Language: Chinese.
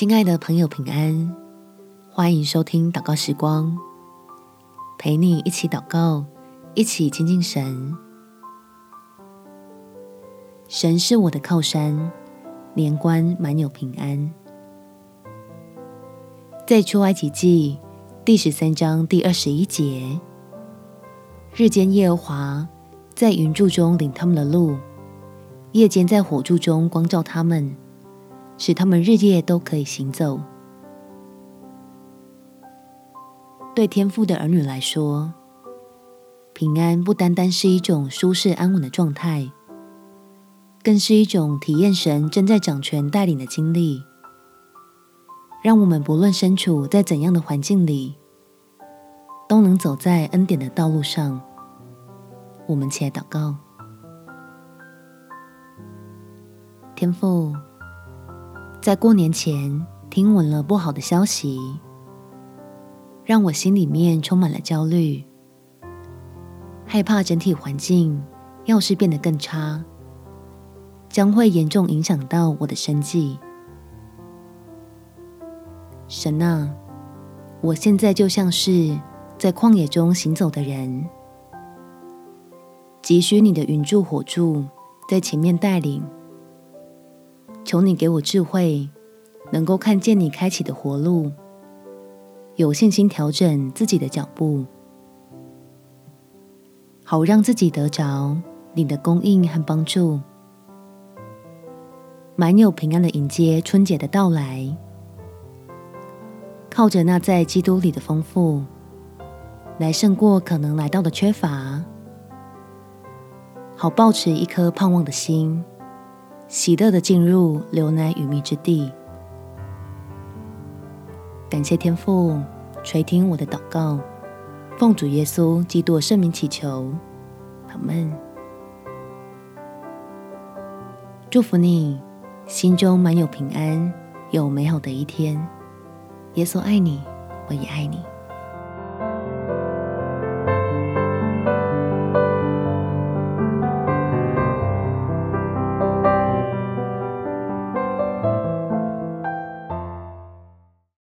亲爱的朋友，平安！欢迎收听祷告时光，陪你一起祷告，一起亲近神。神是我的靠山，年关满有平安。在出埃及记第十三章第二十一节，日间耶和华在云柱中领他们的路，夜间在火柱中光照他们。使他们日夜都可以行走。对天父的儿女来说，平安不单单是一种舒适安稳的状态，更是一种体验神正在掌权带领的经历。让我们不论身处在怎样的环境里，都能走在恩典的道路上。我们且祷告，天父。在过年前听闻了不好的消息，让我心里面充满了焦虑，害怕整体环境要是变得更差，将会严重影响到我的生计。神啊，我现在就像是在旷野中行走的人，急需你的云柱火柱在前面带领。求你给我智慧，能够看见你开启的活路，有信心调整自己的脚步，好让自己得着你的供应和帮助，满有平安的迎接春节的到来。靠着那在基督里的丰富，来胜过可能来到的缺乏，好抱持一颗盼望的心。喜乐的进入流奶与蜜之地。感谢天父垂听我的祷告，奉主耶稣基督圣名祈求，阿门。祝福你，心中满有平安，有美好的一天。耶稣爱你，我也爱你。